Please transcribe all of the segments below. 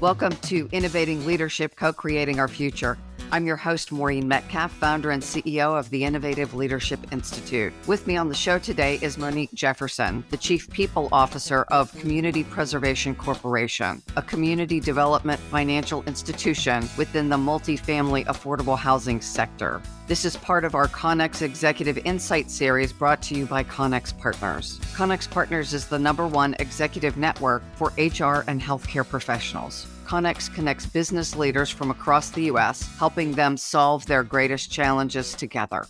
Welcome to Innovating Leadership Co Creating Our Future. I'm your host, Maureen Metcalf, founder and CEO of the Innovative Leadership Institute. With me on the show today is Monique Jefferson, the Chief People Officer of Community Preservation Corporation, a community development financial institution within the multifamily affordable housing sector. This is part of our Connex Executive Insight series brought to you by Connex Partners. Connex Partners is the number one executive network for HR and healthcare professionals. Connex connects business leaders from across the U.S., helping them solve their greatest challenges together.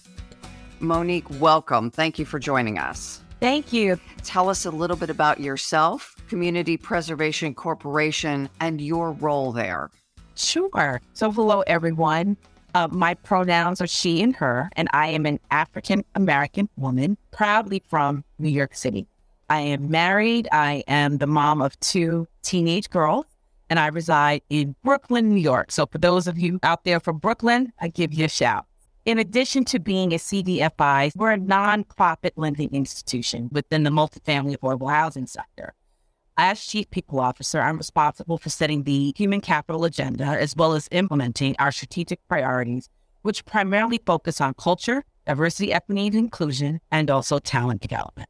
Monique, welcome. Thank you for joining us. Thank you. Tell us a little bit about yourself, Community Preservation Corporation, and your role there. Sure. So, hello, everyone. Uh, my pronouns are she and her, and I am an African American woman, proudly from New York City. I am married. I am the mom of two teenage girls and I reside in Brooklyn, New York. So for those of you out there from Brooklyn, I give you a shout. In addition to being a CDFI, we're a nonprofit lending institution within the multifamily affordable housing sector. As Chief People Officer, I'm responsible for setting the human capital agenda as well as implementing our strategic priorities, which primarily focus on culture, diversity, equity, and inclusion, and also talent development.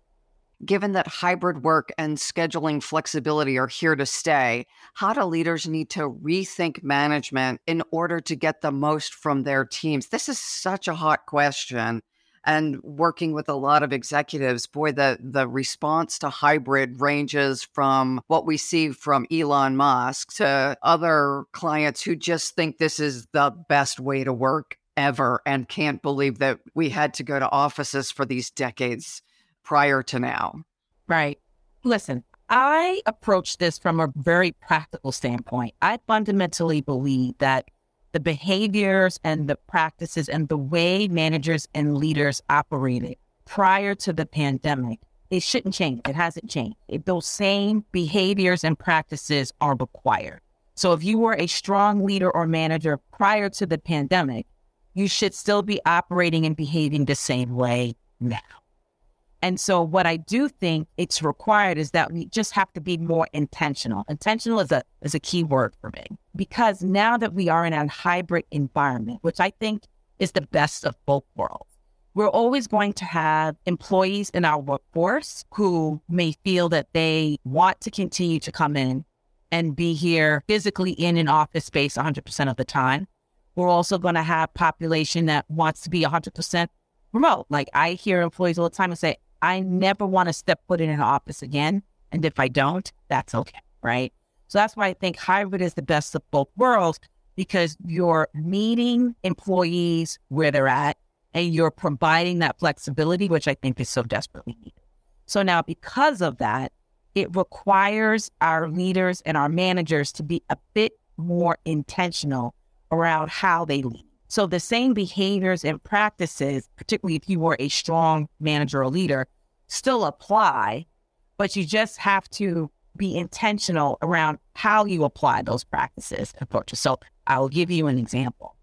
Given that hybrid work and scheduling flexibility are here to stay, how do leaders need to rethink management in order to get the most from their teams? This is such a hot question. And working with a lot of executives, boy, the, the response to hybrid ranges from what we see from Elon Musk to other clients who just think this is the best way to work ever and can't believe that we had to go to offices for these decades prior to now. Right. Listen, I approach this from a very practical standpoint. I fundamentally believe that the behaviors and the practices and the way managers and leaders operated prior to the pandemic, it shouldn't change. It hasn't changed. If those same behaviors and practices are required. So if you were a strong leader or manager prior to the pandemic, you should still be operating and behaving the same way now. And so what I do think it's required is that we just have to be more intentional. Intentional is a is a key word for me. Because now that we are in a hybrid environment, which I think is the best of both worlds, we're always going to have employees in our workforce who may feel that they want to continue to come in and be here physically in an office space 100% of the time. We're also going to have population that wants to be 100% remote. Like I hear employees all the time and say, I never want to step foot in an office again. And if I don't, that's okay. Right. So that's why I think hybrid is the best of both worlds because you're meeting employees where they're at and you're providing that flexibility, which I think is so desperately needed. So now, because of that, it requires our leaders and our managers to be a bit more intentional around how they lead. So the same behaviors and practices, particularly if you were a strong manager or leader, still apply, but you just have to be intentional around how you apply those practices and approaches. So I will give you an example.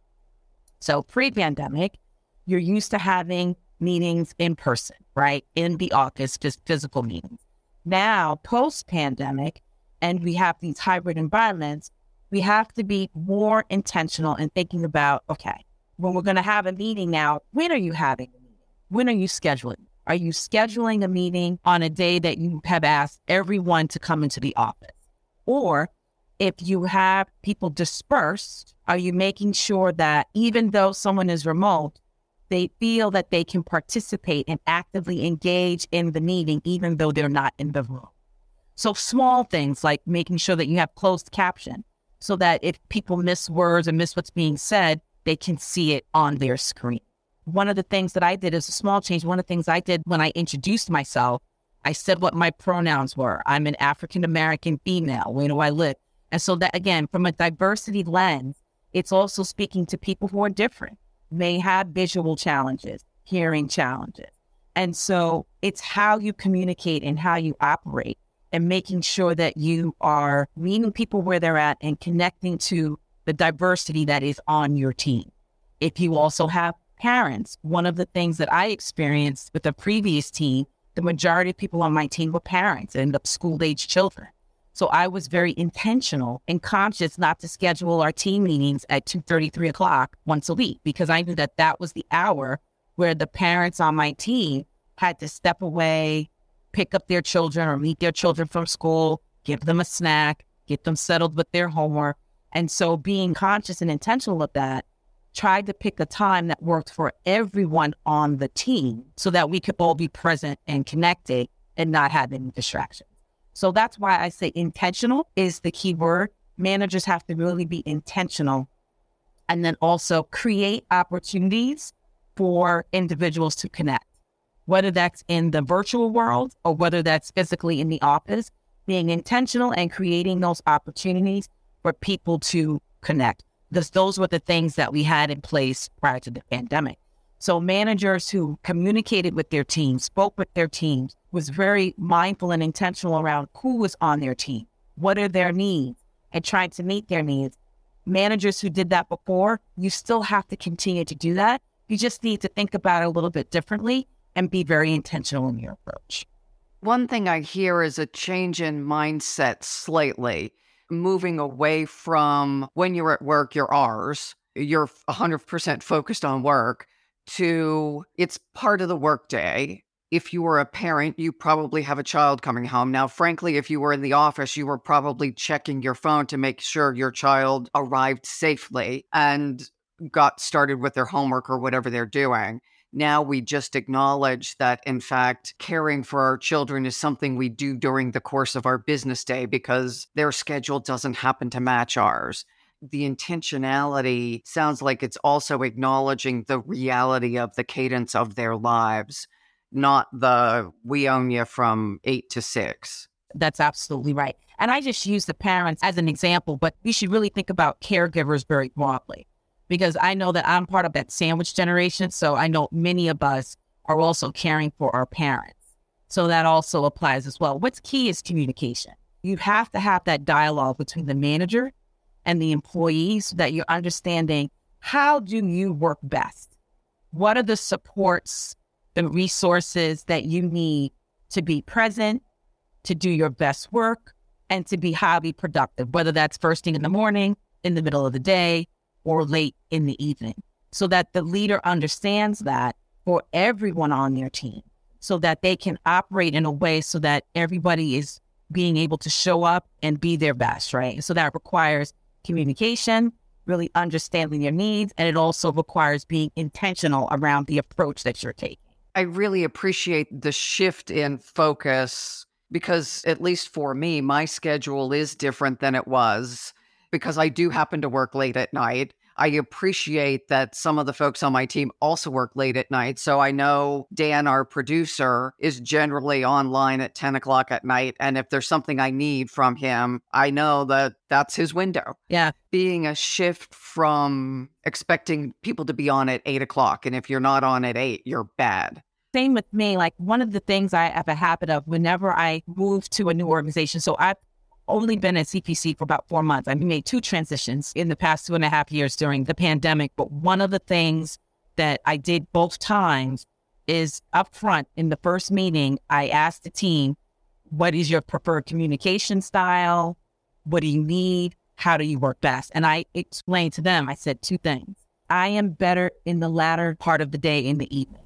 So pre-pandemic, you're used to having meetings in person, right? In the office, just physical meetings. Now, post-pandemic, and we have these hybrid environments, we have to be more intentional in thinking about okay, when we're going to have a meeting now, when are you having a meeting? When are you scheduling? Are you scheduling a meeting on a day that you have asked everyone to come into the office? Or if you have people dispersed, are you making sure that even though someone is remote, they feel that they can participate and actively engage in the meeting, even though they're not in the room? So small things like making sure that you have closed caption, so that if people miss words or miss what's being said, they can see it on their screen. One of the things that I did is a small change. One of the things I did when I introduced myself, I said what my pronouns were. I'm an African American female. Where do I live? And so that again, from a diversity lens, it's also speaking to people who are different, may have visual challenges, hearing challenges. And so it's how you communicate and how you operate and making sure that you are meeting people where they're at and connecting to the diversity that is on your team. If you also have parents, one of the things that I experienced with the previous team, the majority of people on my team were parents and school age children. So I was very intentional and conscious not to schedule our team meetings at 2 3 o'clock once a week because I knew that that was the hour where the parents on my team had to step away, pick up their children or meet their children from school, give them a snack, get them settled with their homework. And so being conscious and intentional of that, tried to pick a time that worked for everyone on the team so that we could all be present and connected and not have any distractions. So that's why I say intentional is the key word. Managers have to really be intentional and then also create opportunities for individuals to connect, whether that's in the virtual world or whether that's physically in the office, being intentional and creating those opportunities for people to connect. Because those were the things that we had in place prior to the pandemic. So managers who communicated with their teams, spoke with their teams, was very mindful and intentional around who was on their team, what are their needs, and trying to meet their needs. Managers who did that before, you still have to continue to do that. You just need to think about it a little bit differently and be very intentional in your approach. One thing I hear is a change in mindset slightly, moving away from when you're at work, you're ours, you're 100% focused on work, to it's part of the workday if you were a parent, you probably have a child coming home. Now, frankly, if you were in the office, you were probably checking your phone to make sure your child arrived safely and got started with their homework or whatever they're doing. Now we just acknowledge that, in fact, caring for our children is something we do during the course of our business day because their schedule doesn't happen to match ours the intentionality sounds like it's also acknowledging the reality of the cadence of their lives not the we own you from eight to six. That's absolutely right. And I just use the parents as an example, but we should really think about caregivers very broadly because I know that I'm part of that sandwich generation. So I know many of us are also caring for our parents. So that also applies as well. What's key is communication. You have to have that dialogue between the manager and the employees so that you're understanding how do you work best? What are the supports the resources that you need to be present, to do your best work, and to be highly productive, whether that's first thing in the morning, in the middle of the day, or late in the evening, so that the leader understands that for everyone on their team, so that they can operate in a way so that everybody is being able to show up and be their best, right? So that requires communication, really understanding their needs, and it also requires being intentional around the approach that you're taking. I really appreciate the shift in focus because, at least for me, my schedule is different than it was because I do happen to work late at night. I appreciate that some of the folks on my team also work late at night. So I know Dan, our producer, is generally online at 10 o'clock at night. And if there's something I need from him, I know that that's his window. Yeah. Being a shift from expecting people to be on at eight o'clock. And if you're not on at eight, you're bad same with me. Like one of the things I have a habit of whenever I move to a new organization. So I've only been at CPC for about four months. I've made two transitions in the past two and a half years during the pandemic. But one of the things that I did both times is up front in the first meeting, I asked the team, what is your preferred communication style? What do you need? How do you work best? And I explained to them, I said two things. I am better in the latter part of the day in the evenings.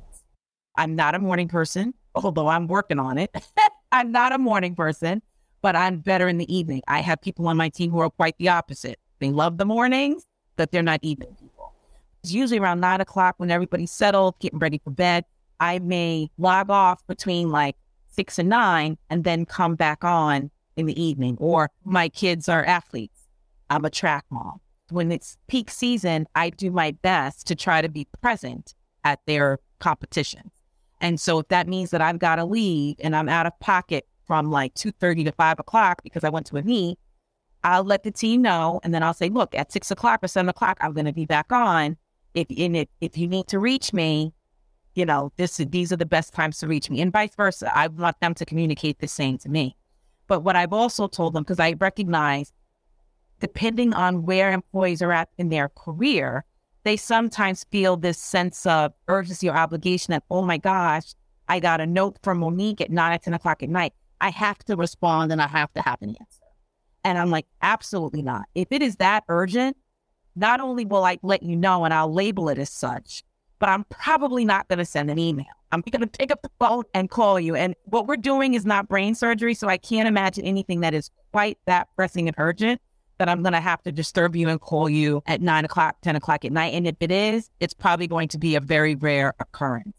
I'm not a morning person, although I'm working on it. I'm not a morning person but I'm better in the evening. I have people on my team who are quite the opposite. They love the mornings, but they're not evening people. It's usually around nine o'clock when everybody's settled, getting ready for bed. I may log off between like six and nine and then come back on in the evening. Or my kids are athletes. I'm a track mom. When it's peak season, I do my best to try to be present at their competition. And so if that means that I've got to leave and I'm out of pocket from like 2.30 to 5 o'clock because I went to a meet, I'll let the team know. And then I'll say, look, at 6 o'clock or 7 o'clock, I'm going to be back on. If, if, if you need to reach me, you know, this these are the best times to reach me and vice versa. I want them to communicate the same to me. But what I've also told them, because I recognize depending on where employees are at in their career, they sometimes feel this sense of urgency or obligation that, oh my gosh, I got a note from Monique at nine or 10 o'clock at night. I have to respond and I have to have an answer. And I'm like, absolutely not. If it is that urgent, not only will I let you know and I'll label it as such, but I'm probably not going to send an email. I'm going to pick up the phone and call you. And what we're doing is not brain surgery. So I can't imagine anything that is quite that pressing and urgent that I'm going to have to disturb you and call you at nine o'clock, 10 o'clock at night. And if it is, it's probably going to be a very rare occurrence.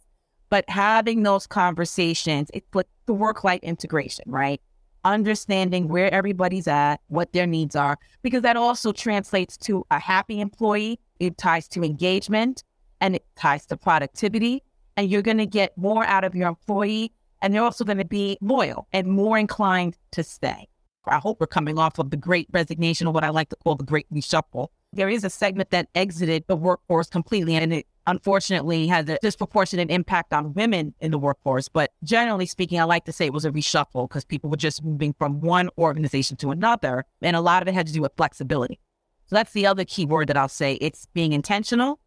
But having those conversations, it's like the work life integration, right? Understanding where everybody's at, what their needs are, because that also translates to a happy employee. It ties to engagement and it ties to productivity. And you're going to get more out of your employee. And they're also going to be loyal and more inclined to stay. I hope we're coming off of the great resignation or what I like to call the great reshuffle. There is a segment that exited the workforce completely and it unfortunately has a disproportionate impact on women in the workforce. But generally speaking, I like to say it was a reshuffle because people were just moving from one organization to another. And a lot of it had to do with flexibility. So that's the other key word that I'll say. It's being intentional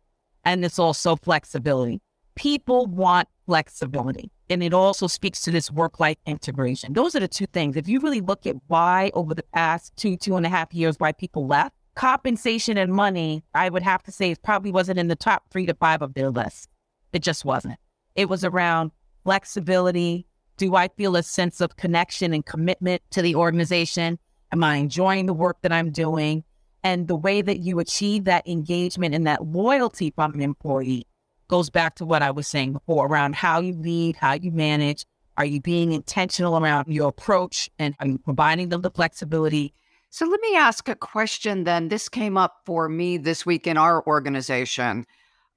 and it's also flexibility. People want flexibility. And it also speaks to this work life integration. Those are the two things. If you really look at why over the past two, two and a half years, why people left, compensation and money, I would have to say, it probably wasn't in the top three to five of their list. It just wasn't. It was around flexibility. Do I feel a sense of connection and commitment to the organization? Am I enjoying the work that I'm doing? And the way that you achieve that engagement and that loyalty from an employee goes back to what I was saying before around how you lead, how you manage. Are you being intentional around your approach and are you providing them the flexibility? So let me ask a question then. This came up for me this week in our organization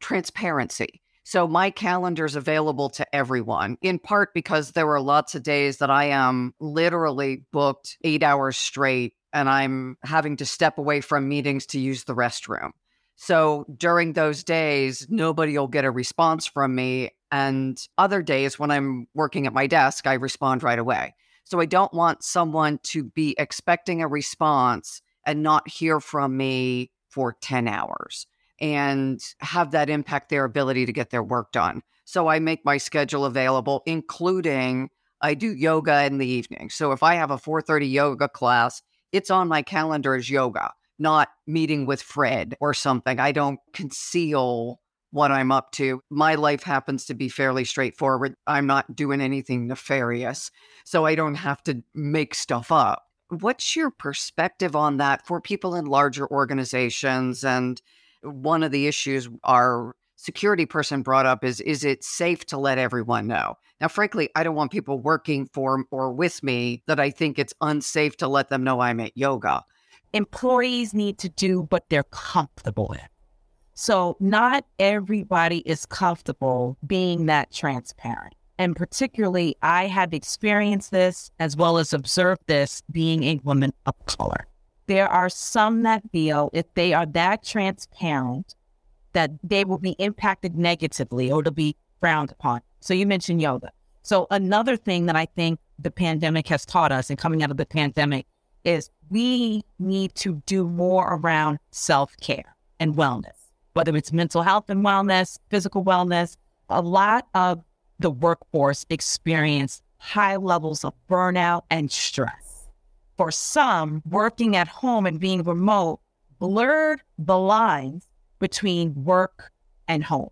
transparency. So my calendar is available to everyone, in part because there were lots of days that I am literally booked eight hours straight and I'm having to step away from meetings to use the restroom. So during those days, nobody will get a response from me. And other days when I'm working at my desk, I respond right away. So I don't want someone to be expecting a response and not hear from me for 10 hours and have that impact their ability to get their work done. So I make my schedule available, including I do yoga in the evening. So if I have a 4:30 yoga class, it's on my calendar as yoga, not meeting with Fred or something. I don't conceal what I'm up to. My life happens to be fairly straightforward. I'm not doing anything nefarious, so I don't have to make stuff up. What's your perspective on that for people in larger organizations? And one of the issues our security person brought up is is it safe to let everyone know? Now, frankly, I don't want people working for or with me that I think it's unsafe to let them know I'm at yoga. Employees need to do what they're comfortable in. So, not everybody is comfortable being that transparent. And particularly, I have experienced this as well as observed this being a woman of color. There are some that feel if they are that transparent, that they will be impacted negatively or to be frowned upon. So you mentioned yoga. So another thing that I think the pandemic has taught us and coming out of the pandemic is we need to do more around self care and wellness, whether it's mental health and wellness, physical wellness. A lot of the workforce experience high levels of burnout and stress. For some, working at home and being remote blurred the lines between work and home.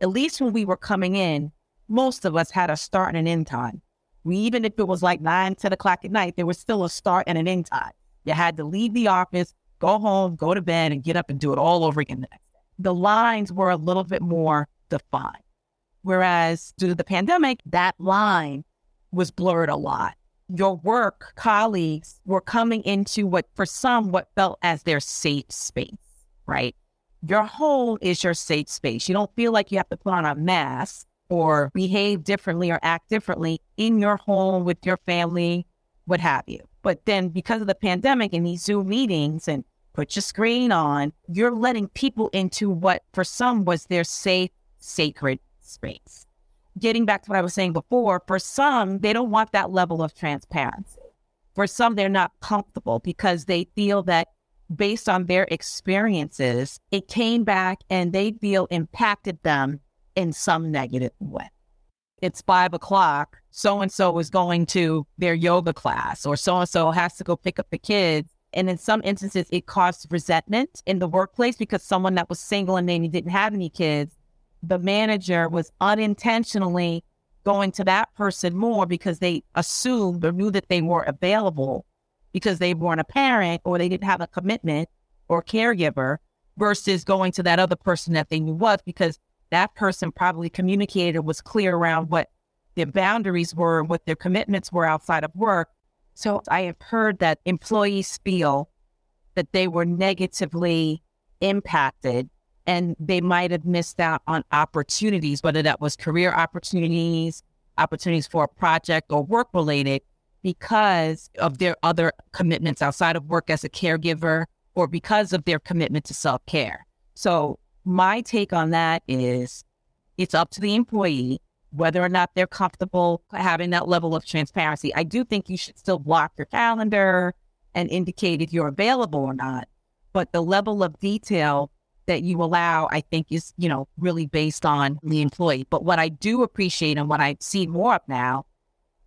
At least when we were coming in, most of us had a start and an end time. We, even if it was like nine, 10 o'clock at night, there was still a start and an end time. You had to leave the office, go home, go to bed, and get up and do it all over again the next. The lines were a little bit more defined. Whereas due to the pandemic, that line was blurred a lot. Your work colleagues were coming into what, for some, what felt as their safe space, right? Your home is your safe space. You don't feel like you have to put on a mask or behave differently or act differently in your home with your family, what have you. But then because of the pandemic and these Zoom meetings and put your screen on, you're letting people into what for some was their safe, sacred space. Getting back to what I was saying before, for some, they don't want that level of transparency. For some, they're not comfortable because they feel that based on their experiences, it came back and they feel impacted them in some negative way. It's five o'clock. So and so is going to their yoga class, or so and so has to go pick up the kids And in some instances, it caused resentment in the workplace because someone that was single and maybe didn't have any kids, the manager was unintentionally going to that person more because they assumed or knew that they were available because they weren't a parent or they didn't have a commitment or caregiver versus going to that other person that they knew was because that person probably communicated was clear around what their boundaries were, and what their commitments were outside of work. So I have heard that employees feel that they were negatively impacted and they might have missed out on opportunities, whether that was career opportunities, opportunities for a project or work related because of their other commitments outside of work as a caregiver or because of their commitment to self care. So, my take on that is it's up to the employee whether or not they're comfortable having that level of transparency. I do think you should still block your calendar and indicate if you're available or not. But the level of detail that you allow, I think, is, you know, really based on the employee. But what I do appreciate and what I see more of now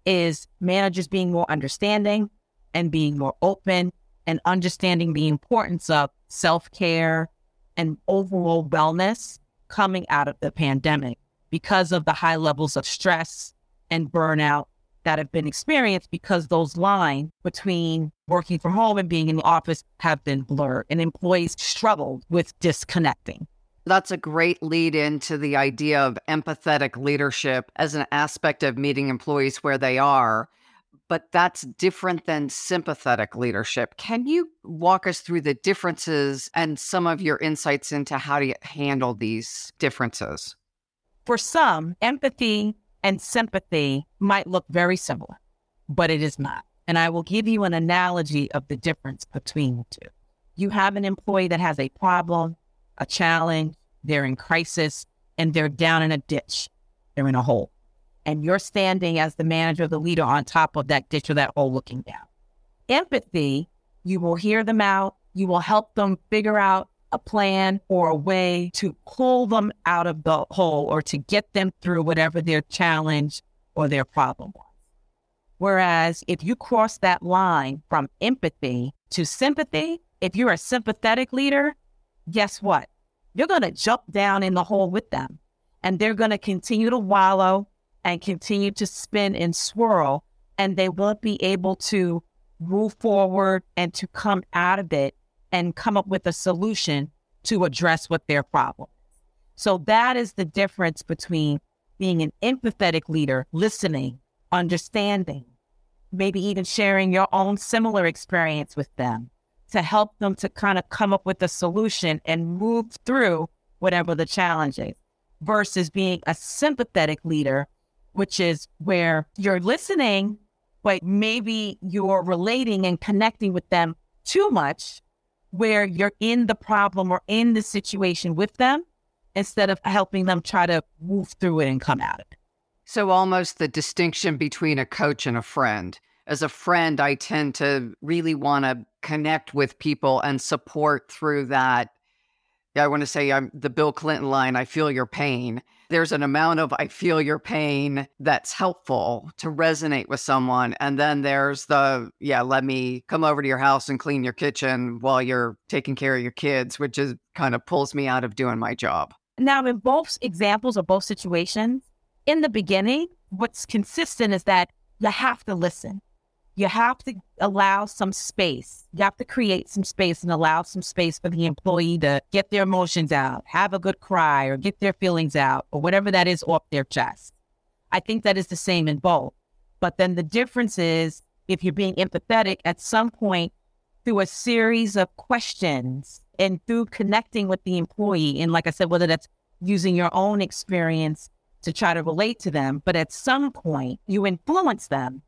is managers being more understanding and being more open and understanding the importance of self care and overall wellness coming out of the pandemic because of the high levels of stress and burnout that have been experienced because those lines between working from home and being in the office have been blurred and employees struggled with disconnecting. That's a great lead into the idea of empathetic leadership as an aspect of meeting employees where they are. But that's different than sympathetic leadership. Can you walk us through the differences and some of your insights into how to handle these differences? For some, empathy and sympathy might look very similar, but it is not. And I will give you an analogy of the difference between the two. You have an employee that has a problem, a challenge, they're in crisis, and they're down in a ditch. They're in a hole. And you're standing as the manager, the leader on top of that ditch or that hole looking down. Empathy, you will hear them out. You will help them figure out a plan or a way to pull them out of the hole or to get them through whatever their challenge or their problem was. Whereas if you cross that line from empathy to sympathy, if you're a sympathetic leader, guess what? You're going to jump down in the hole with them and they're going to continue to wallow and continue to spin and swirl and they won't be able to move forward and to come out of it and come up with a solution to address what their problem. So that is the difference between being an empathetic leader, listening, understanding, maybe even sharing your own similar experience with them to help them to kind of come up with a solution and move through whatever the challenge is versus being a sympathetic leader, which is where you're listening, but maybe you're relating and connecting with them too much where you're in the problem or in the situation with them instead of helping them try to move through it and come out of it. So, almost the distinction between a coach and a friend. As a friend, I tend to really want to connect with people and support through that. Yeah, I want to say I'm the Bill Clinton line I feel your pain there's an amount of I feel your pain that's helpful to resonate with someone. And then there's the, yeah, let me come over to your house and clean your kitchen while you're taking care of your kids, which is kind of pulls me out of doing my job. Now, in both examples of both situations, in the beginning, what's consistent is that you have to listen you have to allow some space. You have to create some space and allow some space for the employee to get their emotions out, have a good cry, or get their feelings out, or whatever that is off their chest. I think that is the same in both. But then the difference is if you're being empathetic at some point through a series of questions and through connecting with the employee, and like I said, whether that's using your own experience to try to relate to them, but at some point you influence them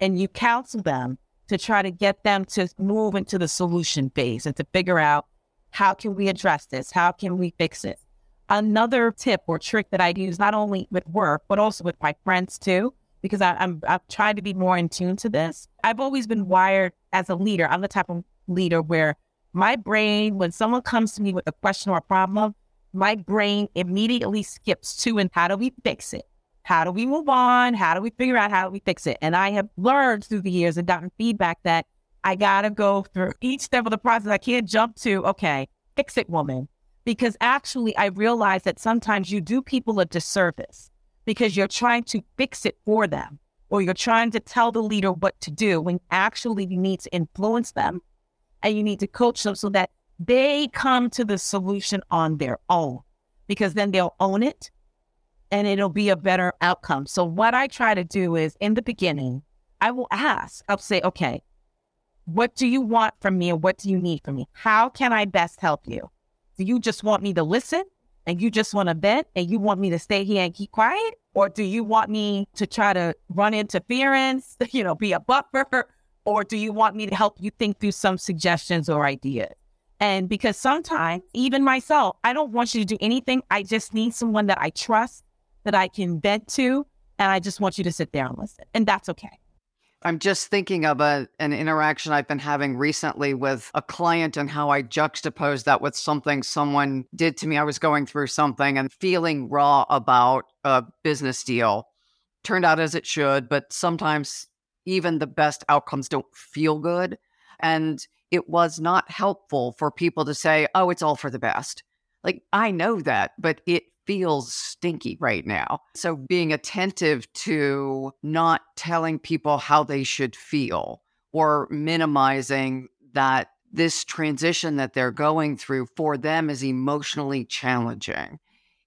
and you counsel them to try to get them to move into the solution phase and to figure out how can we address this? How can we fix it? Another tip or trick that I use not only with work, but also with my friends too, because I, I'm I'm trying to be more in tune to this. I've always been wired as a leader. I'm the type of leader where my brain, when someone comes to me with a question or a problem, my brain immediately skips to and how do we fix it? How do we move on? How do we figure out how do we fix it? And I have learned through the years and gotten feedback that I got to go through each step of the process. I can't jump to, okay, fix it, woman. Because actually, I realize that sometimes you do people a disservice because you're trying to fix it for them or you're trying to tell the leader what to do when actually you need to influence them and you need to coach them so that they come to the solution on their own because then they'll own it and it'll be a better outcome. So, what I try to do is in the beginning, mm-hmm. I will ask, I'll say, okay, what do you want from me and what do you need from me? How can I best help you? Do you just want me to listen and you just want to vent and you want me to stay here and keep quiet? Or do you want me to try to run interference, you know, be a buffer? Or do you want me to help you think through some suggestions or ideas? And because sometimes, even myself, I don't want you to do anything. I just need someone that I trust, that I can vent to, and I just want you to sit there and listen. And that's okay. I'm just thinking of a, an interaction I've been having recently with a client and how I juxtaposed that with something someone did to me. I was going through something and feeling raw about a business deal. Turned out as it should, but sometimes even the best outcomes don't feel good. And it was not helpful for people to say, oh, it's all for the best. Like, I know that, but it feels stinky right now. So being attentive to not telling people how they should feel or minimizing that this transition that they're going through for them is emotionally challenging,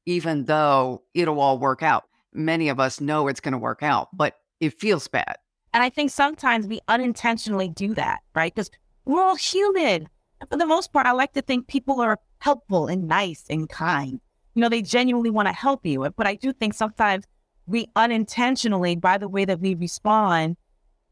even though it'll all work out. Many of us know it's going to work out, but it feels bad. And I think sometimes we unintentionally do that, right? Because we're all human. For the most part, I like to think people are helpful and nice and kind you know, they genuinely want to help you. But I do think sometimes we unintentionally, by the way that we respond,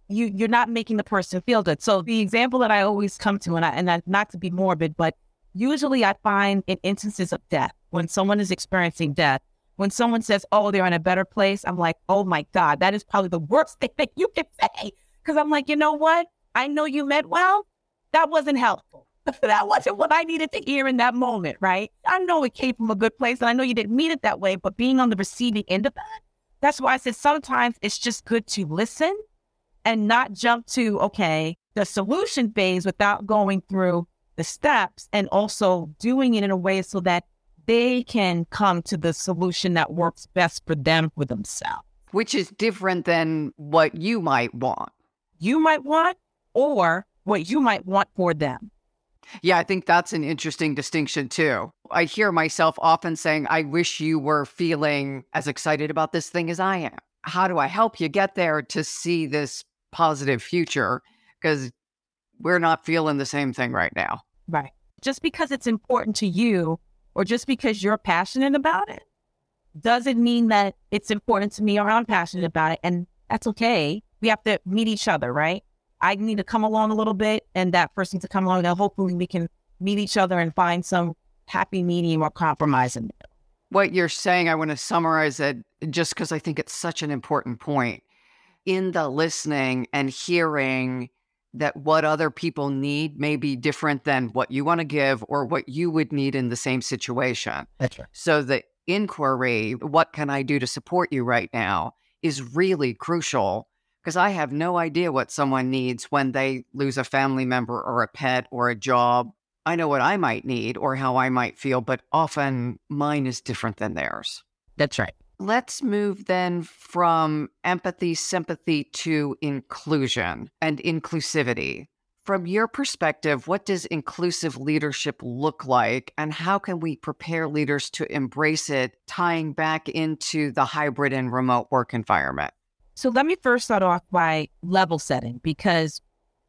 you you're not making the person feel good. So the example that I always come to, and I, and I, not to be morbid, but usually I find in instances of death, when someone is experiencing death, when someone says, "Oh, they're in a better place," I'm like, "Oh my God, that is probably the worst thing that you can say." Because I'm like, you know what? I know you meant well. That wasn't helpful. That wasn't what I needed to hear in that moment, right? I know it came from a good place and I know you didn't mean it that way, but being on the receiving end of that, that's why I said sometimes it's just good to listen and not jump to, okay, the solution phase without going through the steps and also doing it in a way so that they can come to the solution that works best for them for themselves. Which is different than what you might want. You might want or what you might want for them. Yeah, I think that's an interesting distinction too. I hear myself often saying, I wish you were feeling as excited about this thing as I am. How do I help you get there to see this positive future? Because we're not feeling the same thing right now. Right. Just because it's important to you or just because you're passionate about it doesn't mean that it's important to me or I'm passionate about it. And that's okay. We have to meet each other, right? I need to come along a little bit and that person to come along. And hopefully we can meet each other and find some happy medium or compromise in there. What you're saying, I want to summarize it just because I think it's such an important point. In the listening and hearing that what other people need may be different than what you want to give or what you would need in the same situation. That's right. So the inquiry, what can I do to support you right now, is really crucial because I have no idea what someone needs when they lose a family member or a pet or a job. I know what I might need or how I might feel, but often mine is different than theirs. That's right. Let's move then from empathy, sympathy to inclusion and inclusivity. From your perspective, what does inclusive leadership look like, and how can we prepare leaders to embrace it, tying back into the hybrid and remote work environment? So let me first start off by level setting because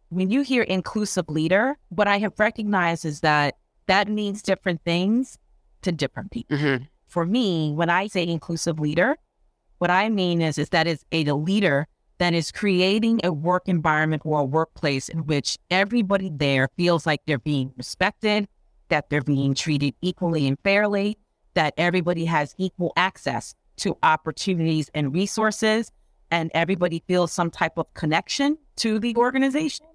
when you hear inclusive leader, what I have recognized is that that means different things to different people. Mm-hmm. For me, when I say inclusive leader, what I mean is, is that is a leader that is creating a work environment or a workplace in which everybody there feels like they're being respected, that they're being treated equally and fairly, that everybody has equal access to opportunities and resources, and everybody feels some type of connection to the organization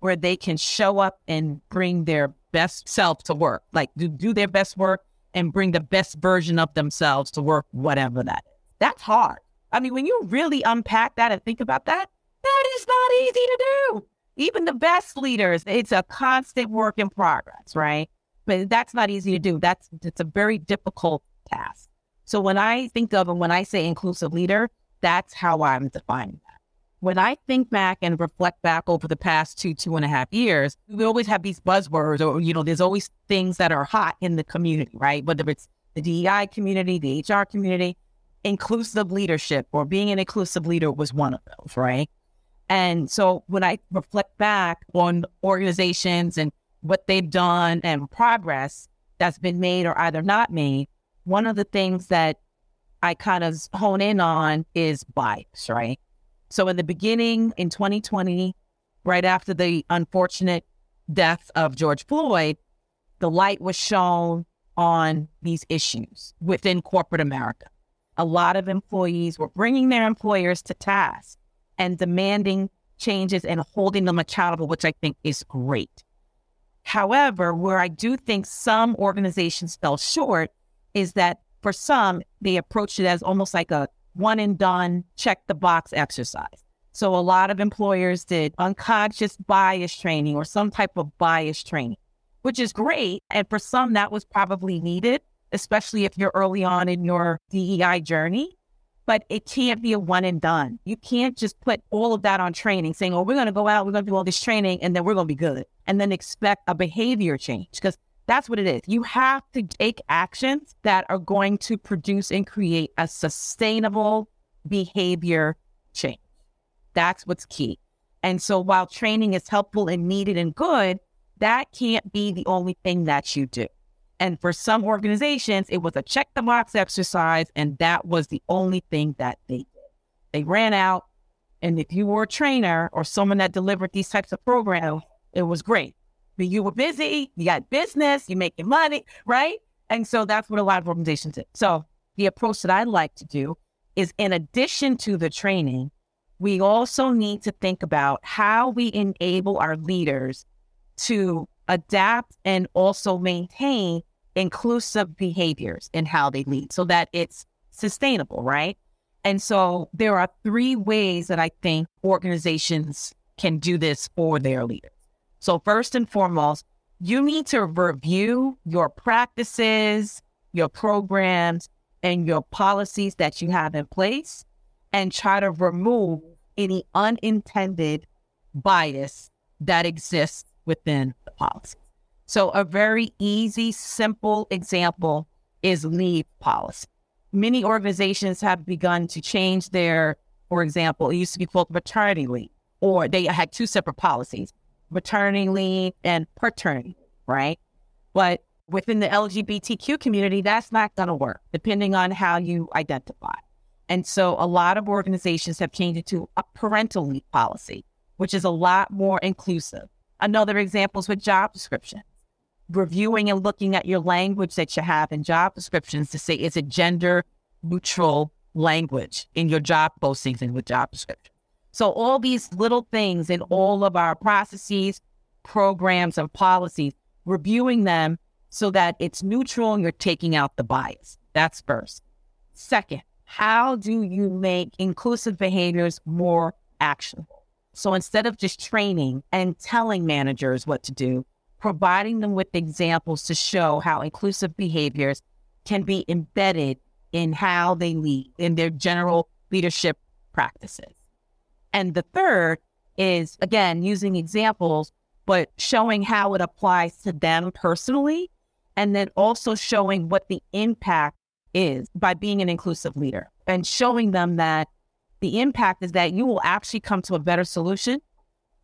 where they can show up and bring their best self to work, like do, do their best work and bring the best version of themselves to work, whatever that is. That's hard. I mean, when you really unpack that and think about that, that is not easy to do. even the best leaders, it's a constant work in progress, right? But that's not easy to do. That's it's a very difficult task. So when I think of and when I say inclusive leader, that's how I'm defining that. When I think back and reflect back over the past two, two and a half years, we always have these buzzwords or, you know, there's always things that are hot in the community, right? Whether it's the DEI community, the HR community, inclusive leadership or being an inclusive leader was one of those, right? And so when I reflect back on organizations and what they've done and progress that's been made or either not made, one of the things that I kind of hone in on is bias, right? So in the beginning in 2020, right after the unfortunate death of George Floyd, the light was shown on these issues within corporate America. A lot of employees were bringing their employers to task and demanding changes and holding them accountable, which I think is great. However, where I do think some organizations fell short is that for some, they approached it as almost like a one and done, check the box exercise. So a lot of employers did unconscious bias training or some type of bias training, which is great. And for some, that was probably needed, especially if you're early on in your DEI journey but it can't be a one and done. You can't just put all of that on training, saying, oh, we're going to go out, we're going to do all this training, and then we're going to be good, and then expect a behavior change because that's what it is. You have to take actions that are going to produce and create a sustainable behavior change. That's what's key. And so while training is helpful and needed and good, that can't be the only thing that you do. And for some organizations, it was a check the box exercise, and that was the only thing that they did. They ran out. And if you were a trainer or someone that delivered these types of programs, it was great. You were busy, you got business, you're making money, right? And so that's what a lot of organizations did. So the approach that I like to do is in addition to the training, we also need to think about how we enable our leaders to adapt and also maintain inclusive behaviors in how they lead so that it's sustainable, right? And so there are three ways that I think organizations can do this for their leaders. So, first and foremost, you need to review your practices, your programs, and your policies that you have in place and try to remove any unintended bias that exists within the policy. So, a very easy, simple example is leave policy. Many organizations have begun to change their, for example, it used to be called maternity leave, or they had two separate policies maternity leave and paternity, right? But within the LGBTQ community, that's not going to work, depending on how you identify. And so a lot of organizations have changed it to a parental leave policy, which is a lot more inclusive. Another example is with job description reviewing and looking at your language that you have in job descriptions to say, is it gender neutral language in your job postings and with job description? So all these little things in mm-hmm. all of our processes, programs, and policies, reviewing them so that it's neutral and you're taking out the bias. That's first. Second, how do you make inclusive behaviors more actionable? So instead of just training and telling managers what to do, providing them with examples to show how inclusive behaviors can be embedded in how they lead, in their general leadership practices. And the third is, again, using examples, but showing how it applies to them personally, and then also showing what the impact is by being an inclusive leader and showing them that the impact is that you will actually come to a better solution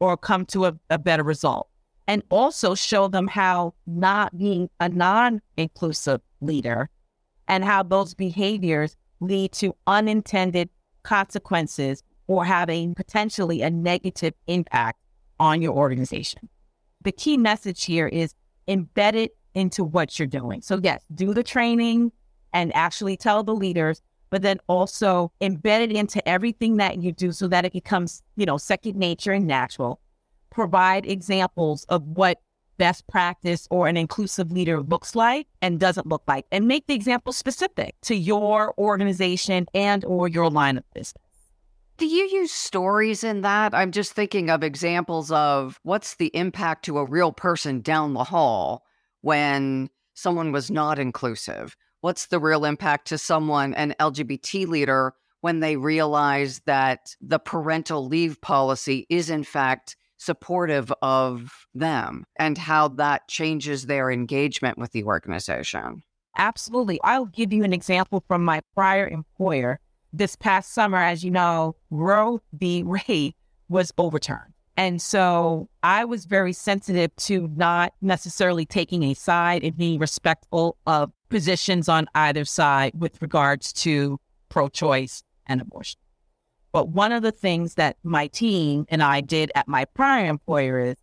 or come to a, a better result. And also show them how not being a non inclusive leader and how those behaviors lead to unintended consequences or having potentially a negative impact on your organization. The key message here is embed it into what you're doing. So, yes, do the training and actually tell the leaders, but then also embed it into everything that you do so that it becomes, you know, second nature and natural provide examples of what best practice or an inclusive leader looks like and doesn't look like and make the example specific to your organization and or your line of business Do you use stories in that? I'm just thinking of examples of what's the impact to a real person down the hall when someone was not inclusive? What's the real impact to someone, an LGBT leader, when they realize that the parental leave policy is, in fact, supportive of them and how that changes their engagement with the organization? Absolutely. I'll give you an example from my prior employer this past summer, as you know, Roe v. Wade was overturned. And so I was very sensitive to not necessarily taking a side and being respectful of positions on either side with regards to pro choice and abortion. But one of the things that my team and I did at my prior employer is,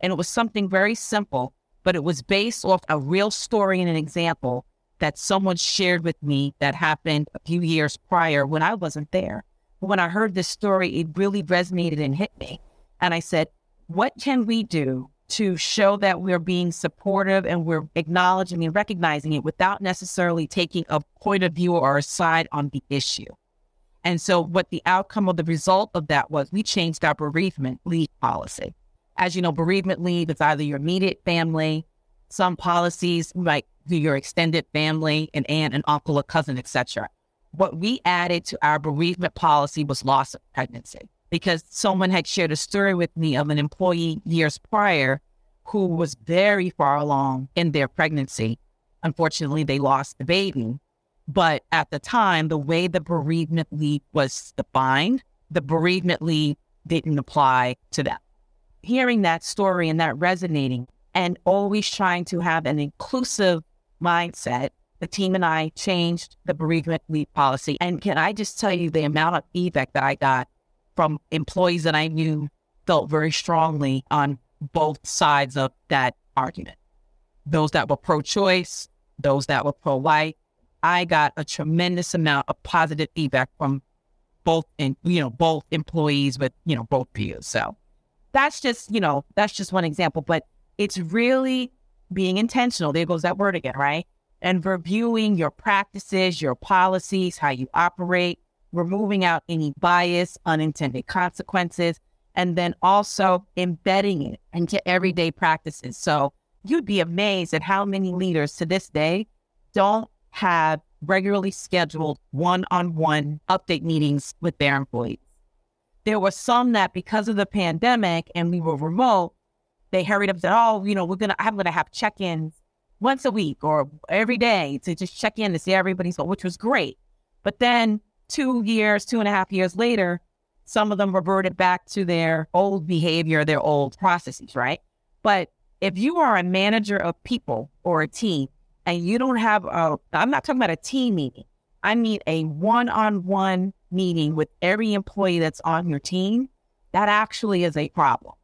and it was something very simple, but it was based off a real story and an example that someone shared with me that happened a few years prior when I wasn't there. When I heard this story, it really resonated and hit me. And I said, what can we do to show that we're being supportive and we're acknowledging and recognizing it without necessarily taking a point of view or a side on the issue? And so, what the outcome of the result of that was, we changed our bereavement leave policy. As you know, bereavement leave is either your immediate family, some policies like your extended family, an aunt, an uncle, a cousin, etc. What we added to our bereavement policy was loss of pregnancy because someone had shared a story with me of an employee years prior who was very far along in their pregnancy. Unfortunately, they lost the baby. But at the time, the way the bereavement leave was defined, the bereavement leave didn't apply to them. Hearing that story and that resonating, and always trying to have an inclusive mindset, the team and I changed the bereavement leave policy. And can I just tell you the amount of feedback that I got from employees that I knew felt very strongly on both sides of that argument. Those that were pro choice, those that were pro life. I got a tremendous amount of positive feedback from both and you know both employees with you know both views. So that's just you know that's just one example, but it's really being intentional. There goes that word again, right? And reviewing your practices, your policies, how you operate, removing out any bias, unintended consequences, and then also embedding it into everyday practices. So you'd be amazed at how many leaders to this day don't have regularly scheduled one on one update meetings with their employees. There were some that, because of the pandemic and we were remote, they hurried up and said, "Oh, you know, we're gonna I'm gonna have check-ins once a week or every day to just check in to see everybody's going," which was great." But then two years, two and a half years later, some of them reverted back to their old behavior, their old processes, right? But if you are a manager of people or a team and you don't have a, I'm not talking about a team meeting. I mean a one-on-one meeting with every employee that's on your team. That actually is a problem.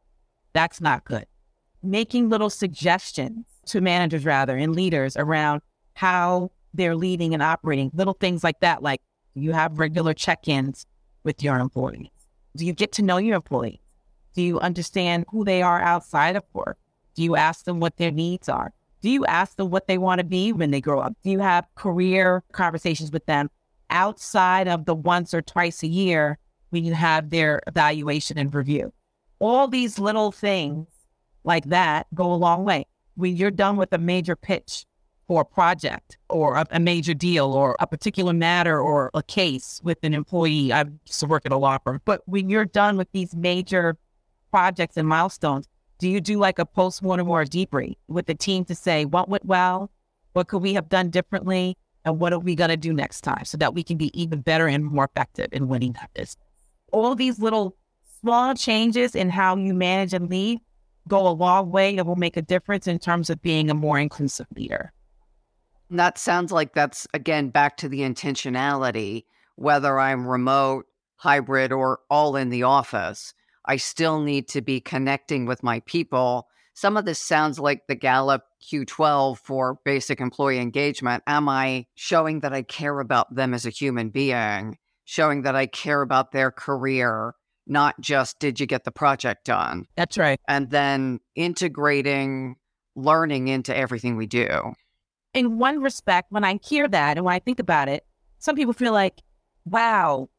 That's not good making little suggestions to managers rather and leaders around how they're leading and operating, little things like that, like you have regular check-ins with your employees. Do you get to know your employees? Do you understand who they are outside of work? Do you ask them what their needs are? Do you ask them what they want to be when they grow up? Do you have career conversations with them outside of the once or twice a year when you have their evaluation and review? All these little things like that go a long way. When you're done with a major pitch for a project or a, a, major deal or a particular matter or a case with an employee, I used to work at a law firm, but when you're done with these major projects and milestones, do you do like a post-mortem or a debrief with the team to say what went well, what could we have done differently, and what are we going to do next time so that we can be even better and more effective in winning that business? All these little small changes in how you manage and lead go a long way and will make a difference in terms of being a more inclusive leader. That sounds like that's, again, back to the intentionality. Whether I'm remote, hybrid, or all in the office, I still need to be connecting with my people. Some of this sounds like the Gallup Q12 for basic employee engagement. Am I showing that I care about them as a human being, showing that I care about their career, not just did you get the project done? That's right. And then integrating learning into everything we do. In one respect, when I hear that and when I think about it, some people feel like, wow,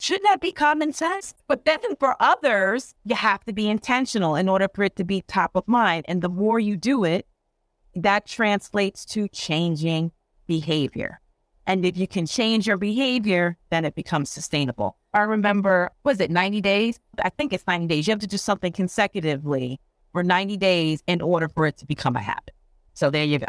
Shouldn't that be common sense? But then for others, you have to be intentional in order for it to be top of mind. And the more you do it, that translates to changing behavior. And if you can change your behavior, then it becomes sustainable. I remember, was it 90 days? I think it's 90 days. You have to do something consecutively for 90 days in order for it to become a habit. So there you go.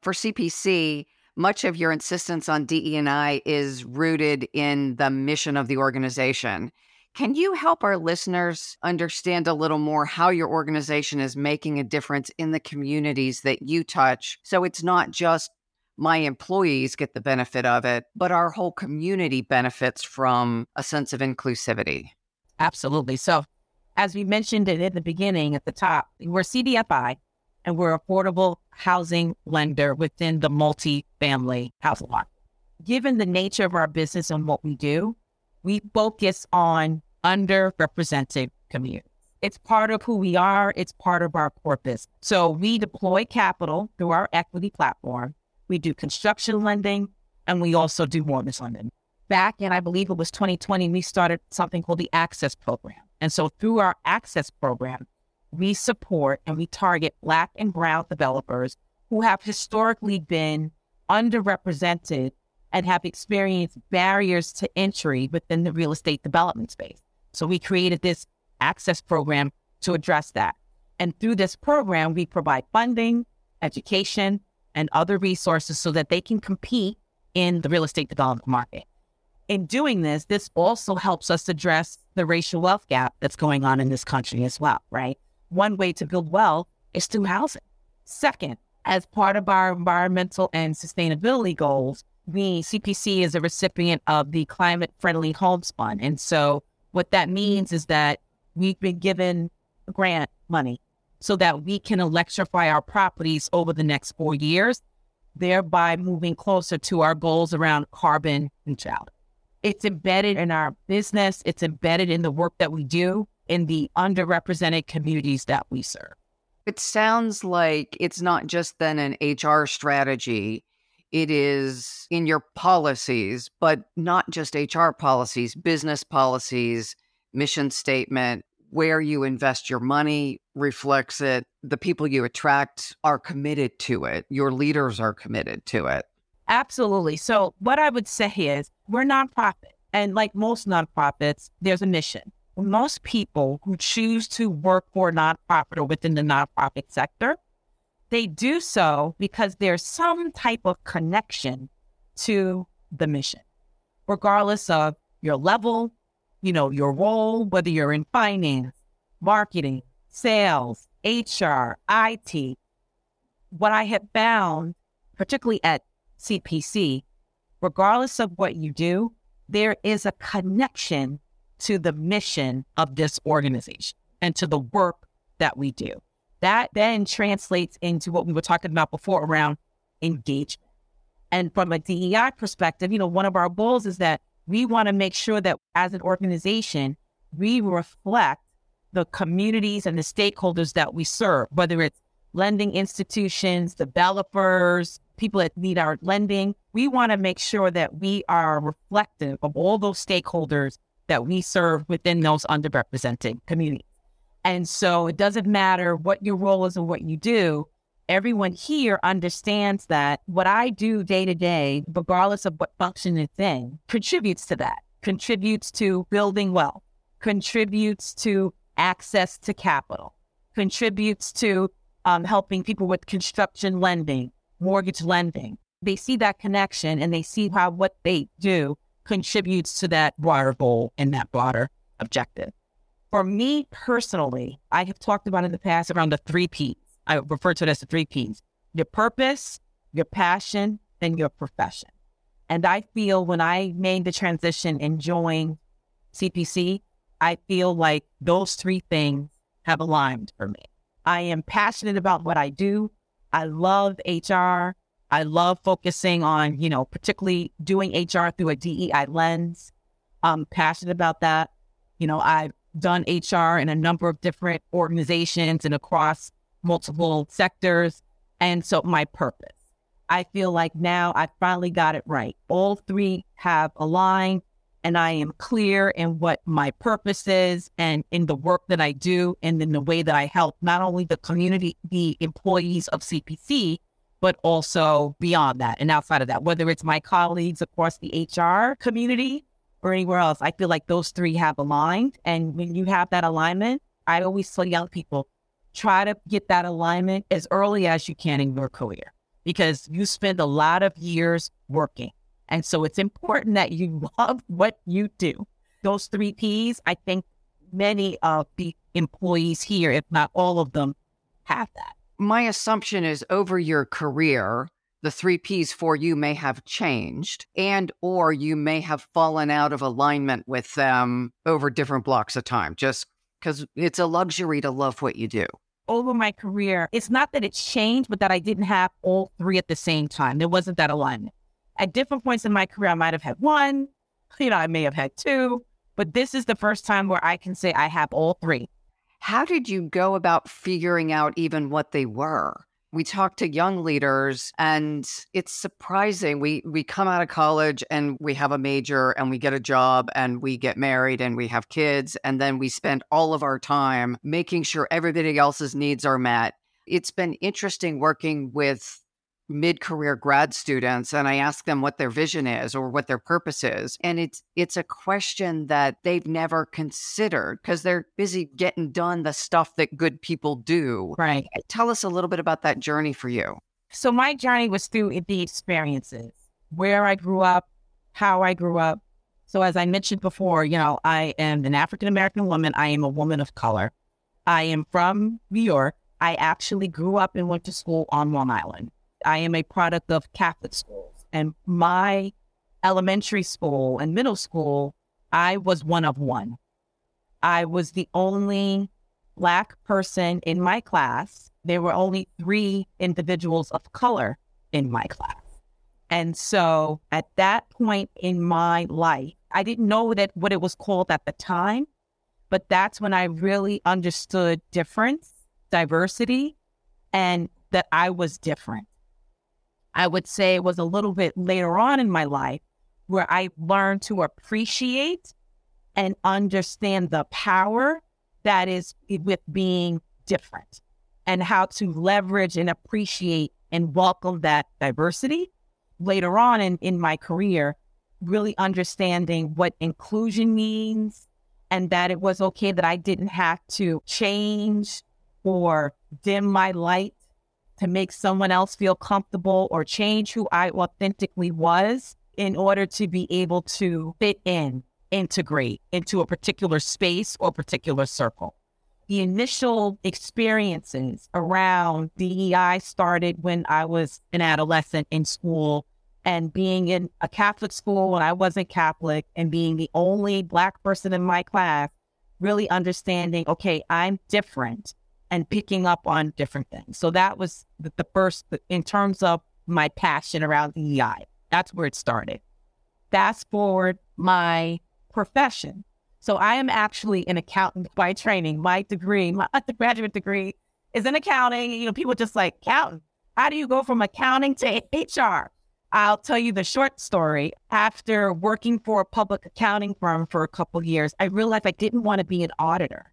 For CPC, much of your insistence on DE&I is rooted in the mission of the organization. Can you help our listeners understand a little more how your organization is making a difference in the communities that you touch? So it's not just my employees get the benefit of it, but our whole community benefits from a sense of inclusivity. Absolutely. So, as we mentioned it at the beginning at the top, we're CDFI, and we're affordable housing lender within the multi-family housing market. Given the nature of our business and what we do, we focus on underrepresented communities. It's part of who we are. It's part of our purpose. So we deploy capital through our equity platform. We do construction lending and we also do mortgage lending. Back in, I believe it was 2020, we started something called the Access Program. And so through our Access Program, we support and we target Black and Brown developers who have historically been underrepresented and have experienced barriers to entry within the real estate development space. So we created this access program to address that. And through this program, we provide funding, education, and other resources so that they can compete in the real estate development market. In doing this, this also helps us address the racial wealth gap that's going on in this country as well, right? one way to build wealth is through housing. Second, as part of our environmental and sustainability goals, we CPC is a recipient of the Climate Friendly Homes Fund. And so what that means is that we've been given grant money so that we can electrify our properties over the next four years, thereby moving closer to our goals around carbon neutrality. It's embedded in our business, it's embedded in the work that we do in the underrepresented communities that we serve. It sounds like it's not just then an HR strategy, it is in your policies, but not just HR policies, business policies, mission statement, where you invest your money reflects it. The people you attract are committed to it. Your leaders are committed to it. Absolutely. So, what I would say is we're nonprofit. And like most nonprofits, there's a mission most people who choose to work for a nonprofit or within the nonprofit sector, they do so because there's some type of connection to the mission, regardless of your level, you know, your role, whether you're in finance, marketing, sales, HR, IT. What I have found, particularly at CPC, regardless of what you do, there is a connection to the mission of this organization and to the work that we do. That then translates into what we were talking about before around engagement. And from a DEI perspective, you know, one of our goals is that we want to make sure that as an organization, we reflect the communities and the stakeholders that we serve, whether it's lending institutions, developers, people that need our lending. We want to make sure that we are reflective of all those stakeholders that we serve within those underrepresented communities. And so it doesn't matter what your role is and what you do. Everyone here understands that what I do day to day, regardless of what function it's in, contributes to that, contributes to building wealth, contributes to access to capital, contributes to um, helping people with construction lending, mortgage lending. They see that connection and they see how what they do contributes to that broader goal and that broader objective. For me personally, I have talked about in the past around the three P's. I refer to it as the three P's your purpose, your passion, and your profession. And I feel when I made the transition and joined CPC, I feel like those three things have aligned for me. I am passionate about what I do. I love HR. I love focusing on, you know, particularly doing HR through a DEI lens. I'm passionate about that. You know, I've done HR in a number of different organizations and across multiple sectors. And so my purpose, I feel like now I finally got it right. All three have aligned and I am clear in what my purpose is and in the work that I do and in the way that I help not only the community, the employees of CPC, but also beyond that and outside of that, whether it's my colleagues across the HR community or anywhere else. I feel like those three have aligned. And when you have that alignment, I always tell young people, try to get that alignment as early as you can in your career because you spend a lot of years working. And so it's important that you love what you do. Those three P's, I think many of the employees here, if not all of them, have that. My assumption is over your career, the three P's for you may have changed and or you may have fallen out of alignment with them over different blocks of time just because it's a luxury to love what you do over my career, it's not that it changed, but that I didn't have all three at the same time. There wasn't that alignment. At different points in my career, I might have had one, you know, I may have had two, but this is the first time where I can say I have all three. How did you go about figuring out even what they were? We talk to young leaders and it's surprising we we come out of college and we have a major and we get a job and we get married and we have kids and then we spend all of our time making sure everybody else's needs are met. It's been interesting working with mid-career grad students and I ask them what their vision is or what their purpose is and it's it's a question that they've never considered because they're busy getting done the stuff that good people do. Right. Tell us a little bit about that journey for you. So my journey was through the experiences, where I grew up, how I grew up. So as I mentioned before, you know, I am an African American woman, I am a woman of color. I am from New York. I actually grew up and went to school on Long Island. I am a product of Catholic schools. And my elementary school and middle school, I was one of one. I was the only Black person in my class. There were only three individuals of color in my class. And so at that point in my life, I didn't know that what it was called at the time, but that's when I really understood difference, diversity, and that I was different. I would say it was a little bit later on in my life where I learned to appreciate and understand the power that is with being different and how to leverage and appreciate and welcome that diversity. Later on in, in my career, really understanding what inclusion means and that it was okay that I didn't have to change or dim my light to make someone else feel comfortable or change who I authentically was in order to be able to fit in, integrate into a particular space or particular circle. The initial experiences around DEI started when I was an adolescent in school and being in a Catholic school when I wasn't Catholic and being the only Black person in my class, really understanding, okay, I'm different and picking up on different things. So that was the, the first, in terms of my passion around DEI. That's where it started. Fast forward my profession. So I am actually an accountant by training. My degree, my undergraduate degree is in accounting. You know, people just like, accountant. How do you go from accounting to HR? I'll tell you the short story. After working for a public accounting firm for a couple years, I realized I didn't want to be an auditor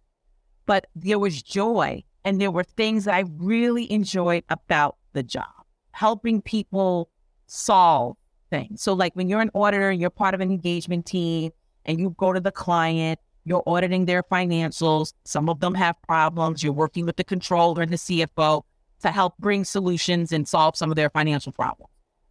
but there was joy and there were things I really enjoyed about the job, helping people solve things. So, like when you're an auditor, you're part of an engagement team and you go to the client, you're auditing their financials. Some of them have problems. You're working with the controller and the CFO to help bring solutions and solve some of their financial problems.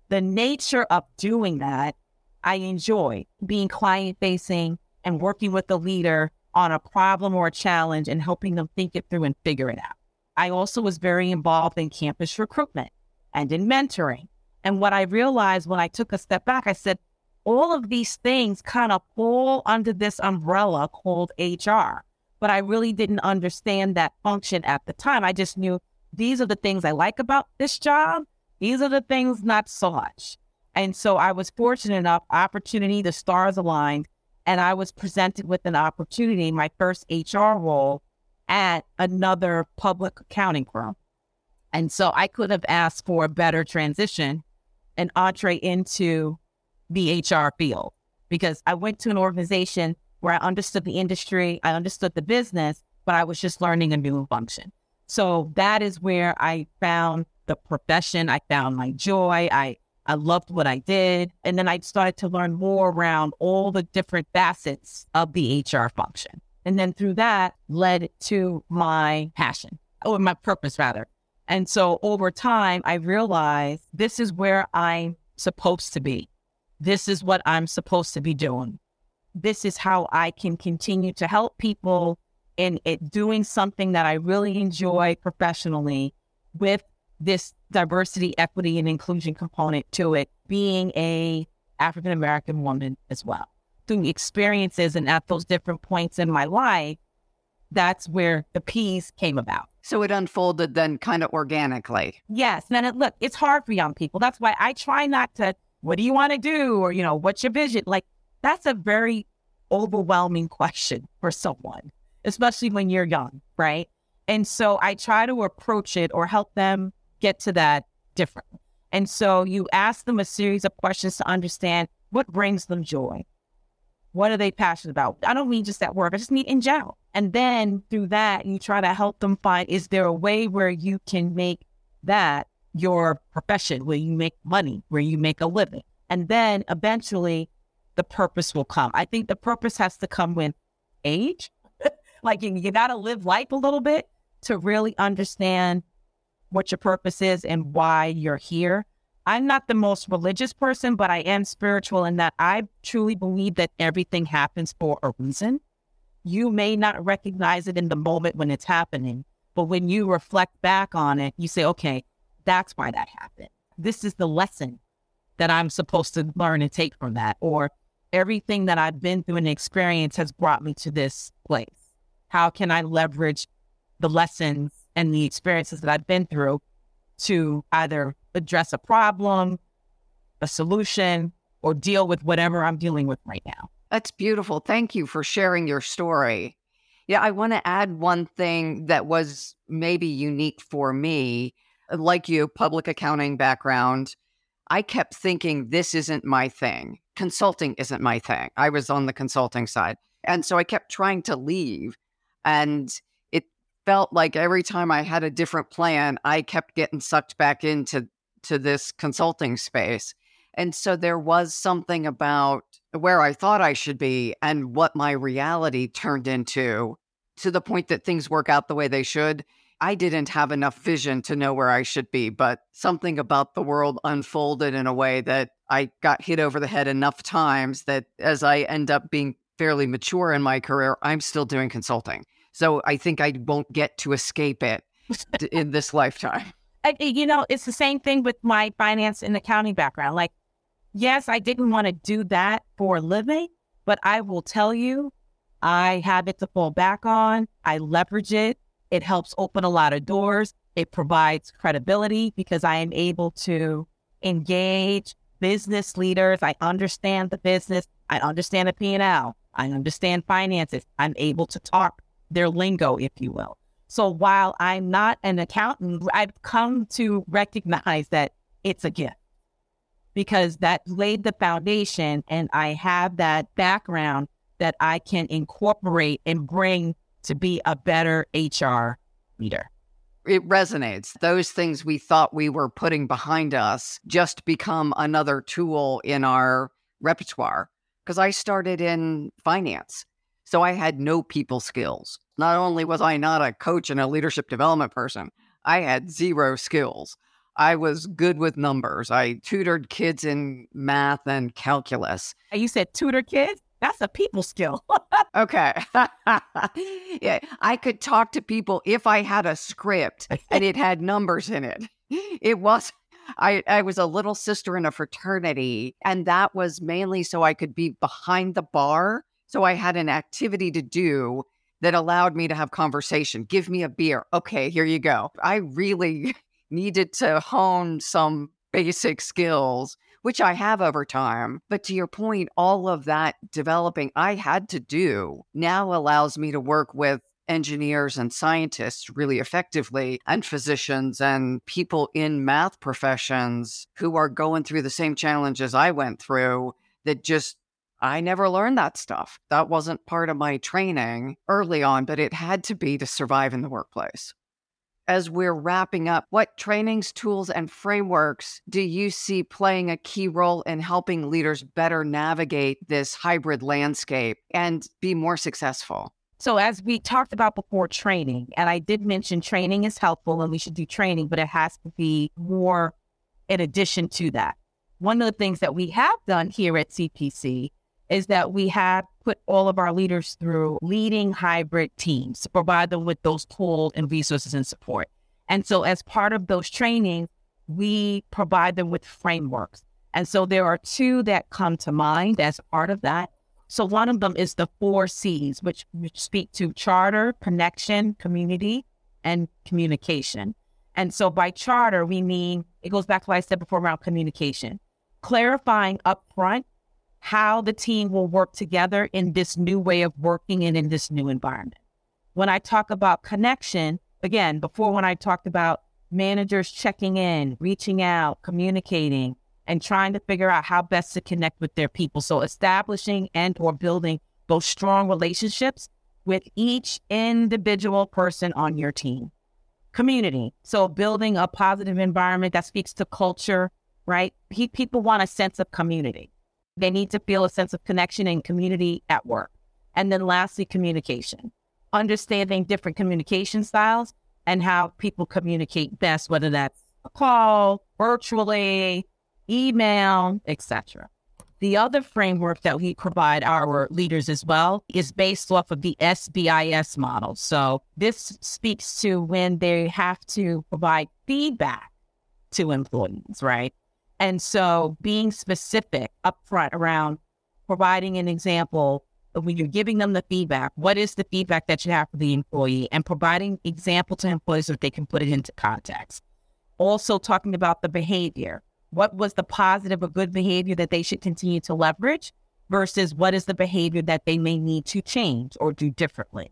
The nature of doing that, I enjoy being client facing and working with the leader on a problem or a challenge and helping them think it through and figure it out. I also was very involved in campus recruitment and in mentoring. And what I realized when I took a step back, I said, all of these things kind of fall under this umbrella called HR. But I really didn't understand that function at the time. I just knew these are the things I like about this job. These are the things not so much. And so I was fortunate enough, opportunity, the stars aligned and I was presented with an opportunity, my first HR role at another public accounting firm. And so I could have asked for a better transition and entree into the HR field because I went to an organization where I understood the industry, I understood the business, but I was just learning a new function. So that is where I found the profession. I found my joy. I I loved what I did. And then I started to learn more around all the different facets of the HR function. And then through that led to my passion or my purpose rather. And so over time, I realized this is where I'm supposed to be. This is what I'm supposed to be doing. This is how I can continue to help people in it doing something that I really enjoy professionally with this diversity, equity, and inclusion component to it, being a African American woman as well. Through experiences and at those different points in my life, that's where the P's came about. So it unfolded then kind of organically. Yes. And then it, look, it's hard for young people. That's why I try not to, what do you want to do? Or, you know, what's your vision? Like, that's a very overwhelming question for someone, especially when you're young, right? And so I try to approach it or help them get to that differently. And so you ask them a series of questions to understand what brings them joy. What are they passionate about? I don't mean just at work, I just mean in general. And then through that, you try to help them find is there a way where you can make that your profession, where you make money, where you make a living? And then eventually the purpose will come. I think the purpose has to come with age. like you, you got to live life a little bit to really understand what your purpose is and why you're here. I'm not the most religious person, but I am spiritual in that I truly believe that everything happens for a reason. You may not recognize it in the moment when it's happening, but when you reflect back on it, you say, okay, that's why that happened. This is the lesson that I'm supposed to learn and take from that. Or everything that I've been through and experienced has brought me to this place. How can I leverage the lessons and the experiences that I've been through to either address a problem, a solution, or deal with whatever I'm dealing with right now. That's beautiful. Thank you for sharing your story. Yeah, I want to add one thing that was maybe unique for me. Like you, public accounting background, I kept thinking this isn't my thing. Consulting isn't my thing. I was on the consulting side. And so I kept trying to leave. And felt like every time I had a different plan, I kept getting sucked back into to this consulting space. And so there was something about where I thought I should be and what my reality turned into to the point that things work out the way they should. I didn't have enough vision to know where I should be, but something about the world unfolded in a way that I got hit over the head enough times that as I end up being fairly mature in my career, I'm still doing consulting. So I think I won't get to escape it in this lifetime. Eh, you know, it's the same thing with my finance and accounting background. Like, yes, I didn't want to do that for a living, but I will tell you, I have it to fall back on. I leverage it. It helps open a lot of doors. It provides credibility because I am able to engage business leaders. I understand the business. I understand the P&L. I understand finances. I'm able to talk their lingo, if you will. So while I'm not an accountant, I've come to recognize that it's a gift because that laid the foundation and I have that background that I can incorporate and bring to be a better HR leader. It resonates. Those things we thought we were putting behind us just become another tool in our repertoire. Because I started in finance. So I had no people skills. Not only was I not a coach and a leadership development person, I had zero skills. I was good with numbers. I tutored kids in math and calculus. You said tutor kids? That's a people skill. okay. yeah, I could talk to people if I had a script and it had numbers in it. It was I, I was a little sister in a fraternity, and that was mainly so I could be behind the bar. So I had an activity to do that allowed me to have conversation. Give me a beer. Okay, here you go. I really needed to hone some basic skills, which I have over time. But to your point, all of that developing I had to do now allows me to work with engineers and scientists really effectively, and physicians and people in math professions who are going through the same challenges I went through that just I never learned that stuff. That wasn't part of my training early on, but it had to be to survive in the workplace. As we're wrapping up, what trainings, tools, and frameworks do you see playing a key role in helping leaders better navigate this hybrid landscape and be more successful? So, as we talked about before, training, and I did mention training is helpful and we should do training, but it has to be more in addition to that. One of the things that we have done here at CPC is that we have put all of our leaders through leading hybrid teams to provide them with those tools and resources and support. And so, as part of those trainings, we provide them with frameworks. And so, there are two that come to mind as part of that. So, one of them is the four C's, which, which speak to charter, connection, community, and communication. And so, by charter, we mean it goes back to what I said before around communication, clarifying upfront how the team will work together in this new way of working and in this new environment. When I talk about connection, again, before when I talked about managers checking in, reaching out, communicating, and trying to figure out how best to connect with their people. So establishing and or building those strong relationships with each individual person on your team. Community. So building a positive environment that speaks to culture, right? People want a sense of community. They need to feel a sense of connection and community at work. And then lastly, communication, understanding different communication styles and how people communicate best, whether that's a call, virtually, email, etc. The other framework that we provide our leaders as well is based off of the SBIS model. So this speaks to when they have to provide feedback to employees, right? And so being specific upfront around providing an example when you're giving them the feedback, what is the feedback that you have for the employee and providing example to employees so they can put it into context. Also talking about the behavior. What was the positive or good behavior that they should continue to leverage versus what is the behavior that they may need to change or do differently.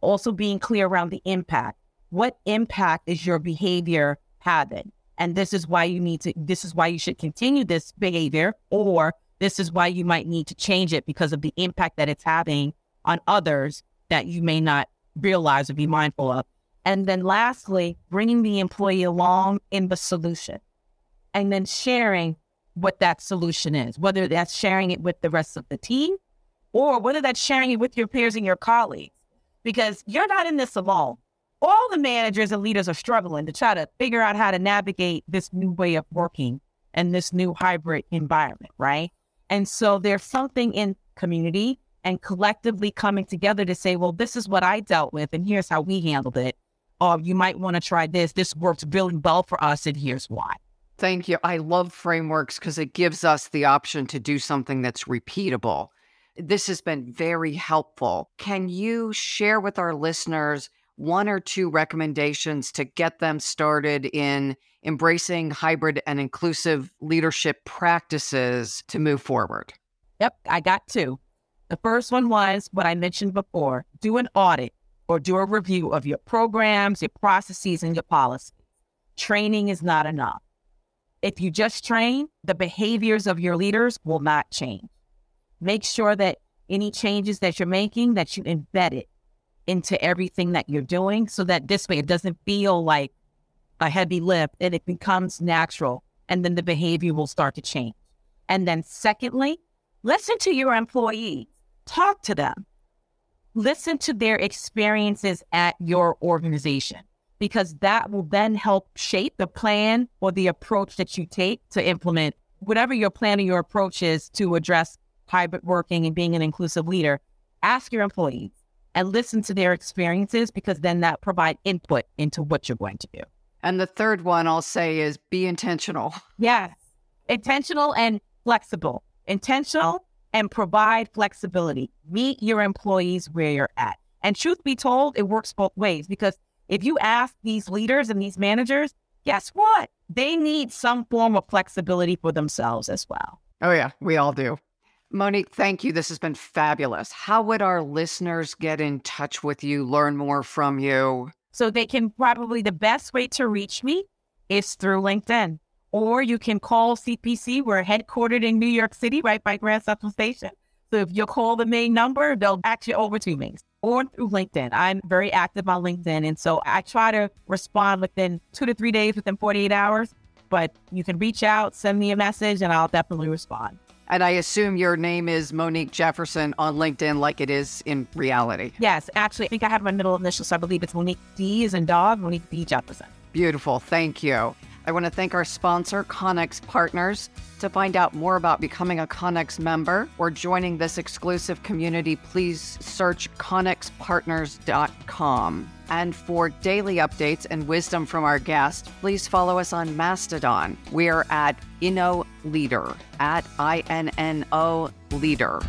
Also being clear around the impact. What impact is your behavior having? And this is why you need to, this is why you should continue this behavior, or this is why you might need to change it because of the impact that it's having on others that you may not realize or be mindful of. And then lastly, bringing the employee along in the solution and then sharing what that solution is, whether that's sharing it with the rest of the team or whether that's sharing it with your peers and your colleagues, because you're not in this alone all the managers and leaders are struggling to try to figure out how to navigate this new way of working and this new hybrid environment, right? And so there's something in community and collectively coming together to say, well, this is what I dealt with, and here's how we handled it. Or you might want to try this. This worked really well for us, and here's why. Thank you. I love frameworks because it gives us the option to do something that's repeatable. This has been very helpful. Can you share with our listeners one or two recommendations to get them started in embracing hybrid and inclusive leadership practices to move forward? Yep, I got two. The first one was what I mentioned before do an audit or do a review of your programs, your processes, and your policies. Training is not enough. If you just train, the behaviors of your leaders will not change. Make sure that any changes that you're making, that you embed it into everything that you're doing so that this way it doesn't feel like a heavy lift and it becomes natural and then the behavior will start to change. And then secondly, listen to your employees, talk to them, listen to their experiences at your organization because that will then help shape the plan or the approach that you take to implement whatever your plan or your approach is to address hybrid working and being an inclusive leader. Ask your employees, and listen to their experiences because then that provide input into what you're going to do. And the third one I'll say is be intentional. Yes. Intentional and flexible. Intentional and provide flexibility. Meet your employees where you're at. And truth be told, it works both ways because if you ask these leaders and these managers, guess what? They need some form of flexibility for themselves as well. Oh, yeah, we all do. Monique, thank you. This has been fabulous. How would our listeners get in touch with you, learn more from you? So they can probably the best way to reach me is through LinkedIn. Or you can call CPC. We're headquartered in New York City, right by Grand Central Station. So if you call the main number, they'll act you over to me or through LinkedIn. I'm very active on LinkedIn. And so I try to respond within two to three days, within 48 hours. But you can reach out, send me a message, and I'll definitely respond. And I assume your name is Monique Jefferson on LinkedIn like it is in reality. Yes, actually, I think I have my middle initial, so I believe it's Monique D is in dog, Monique D Jefferson. Beautiful. Thank you. I want to thank our sponsor, Connex Partners. To find out more about becoming a Connex member or joining this exclusive community, please search connexpartners.com. And for daily updates and wisdom from our guests, please follow us on Mastodon. We are at Inno Leader, at I N N O Leader.